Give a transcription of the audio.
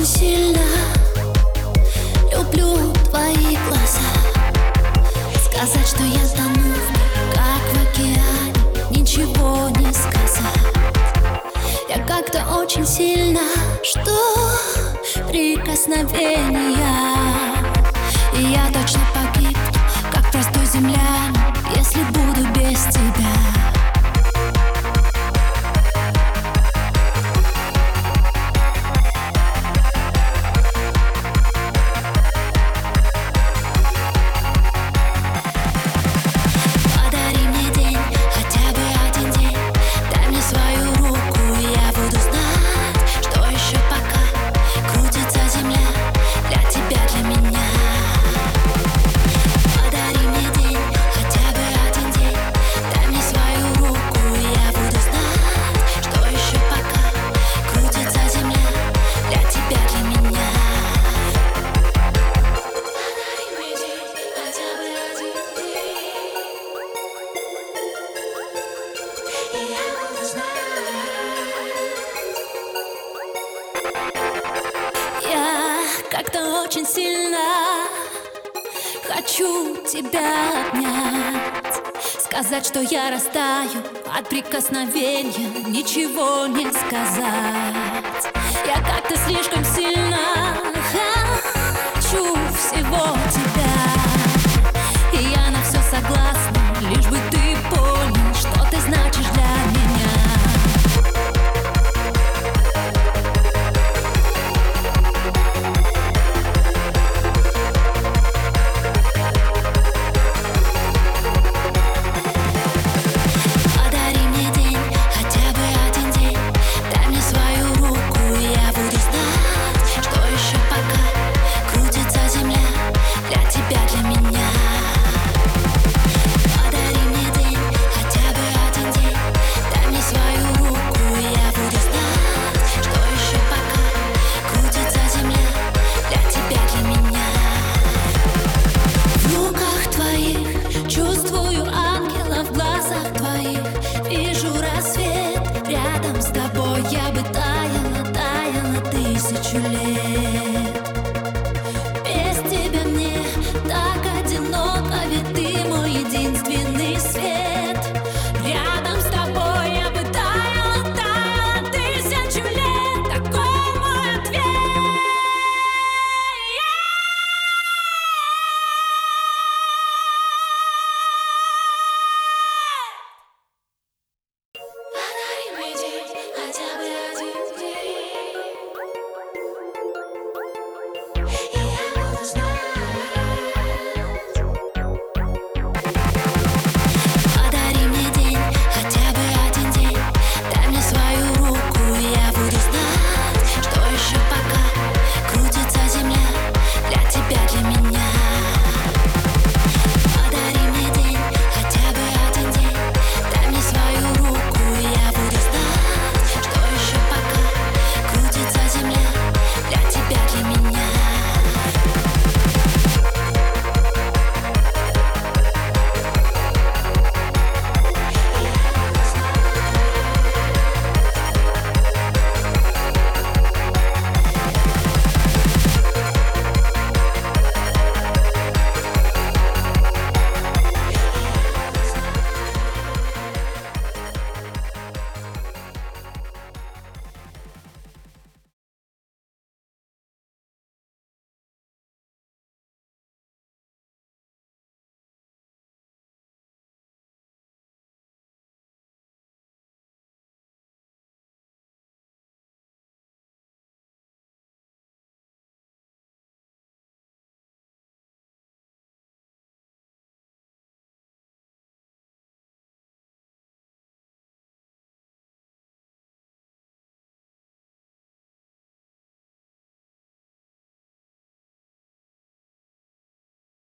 сильно Люблю твои глаза. Сказать, что я тону как в океане Ничего не сказать. Я как-то очень сильно Что прикосновения. И я точно погиб, как простой землянин как-то очень сильно Хочу тебя обнять. Сказать, что я растаю от прикосновения Ничего не сказать. Я как-то слишком сильно Хочу всего тебя.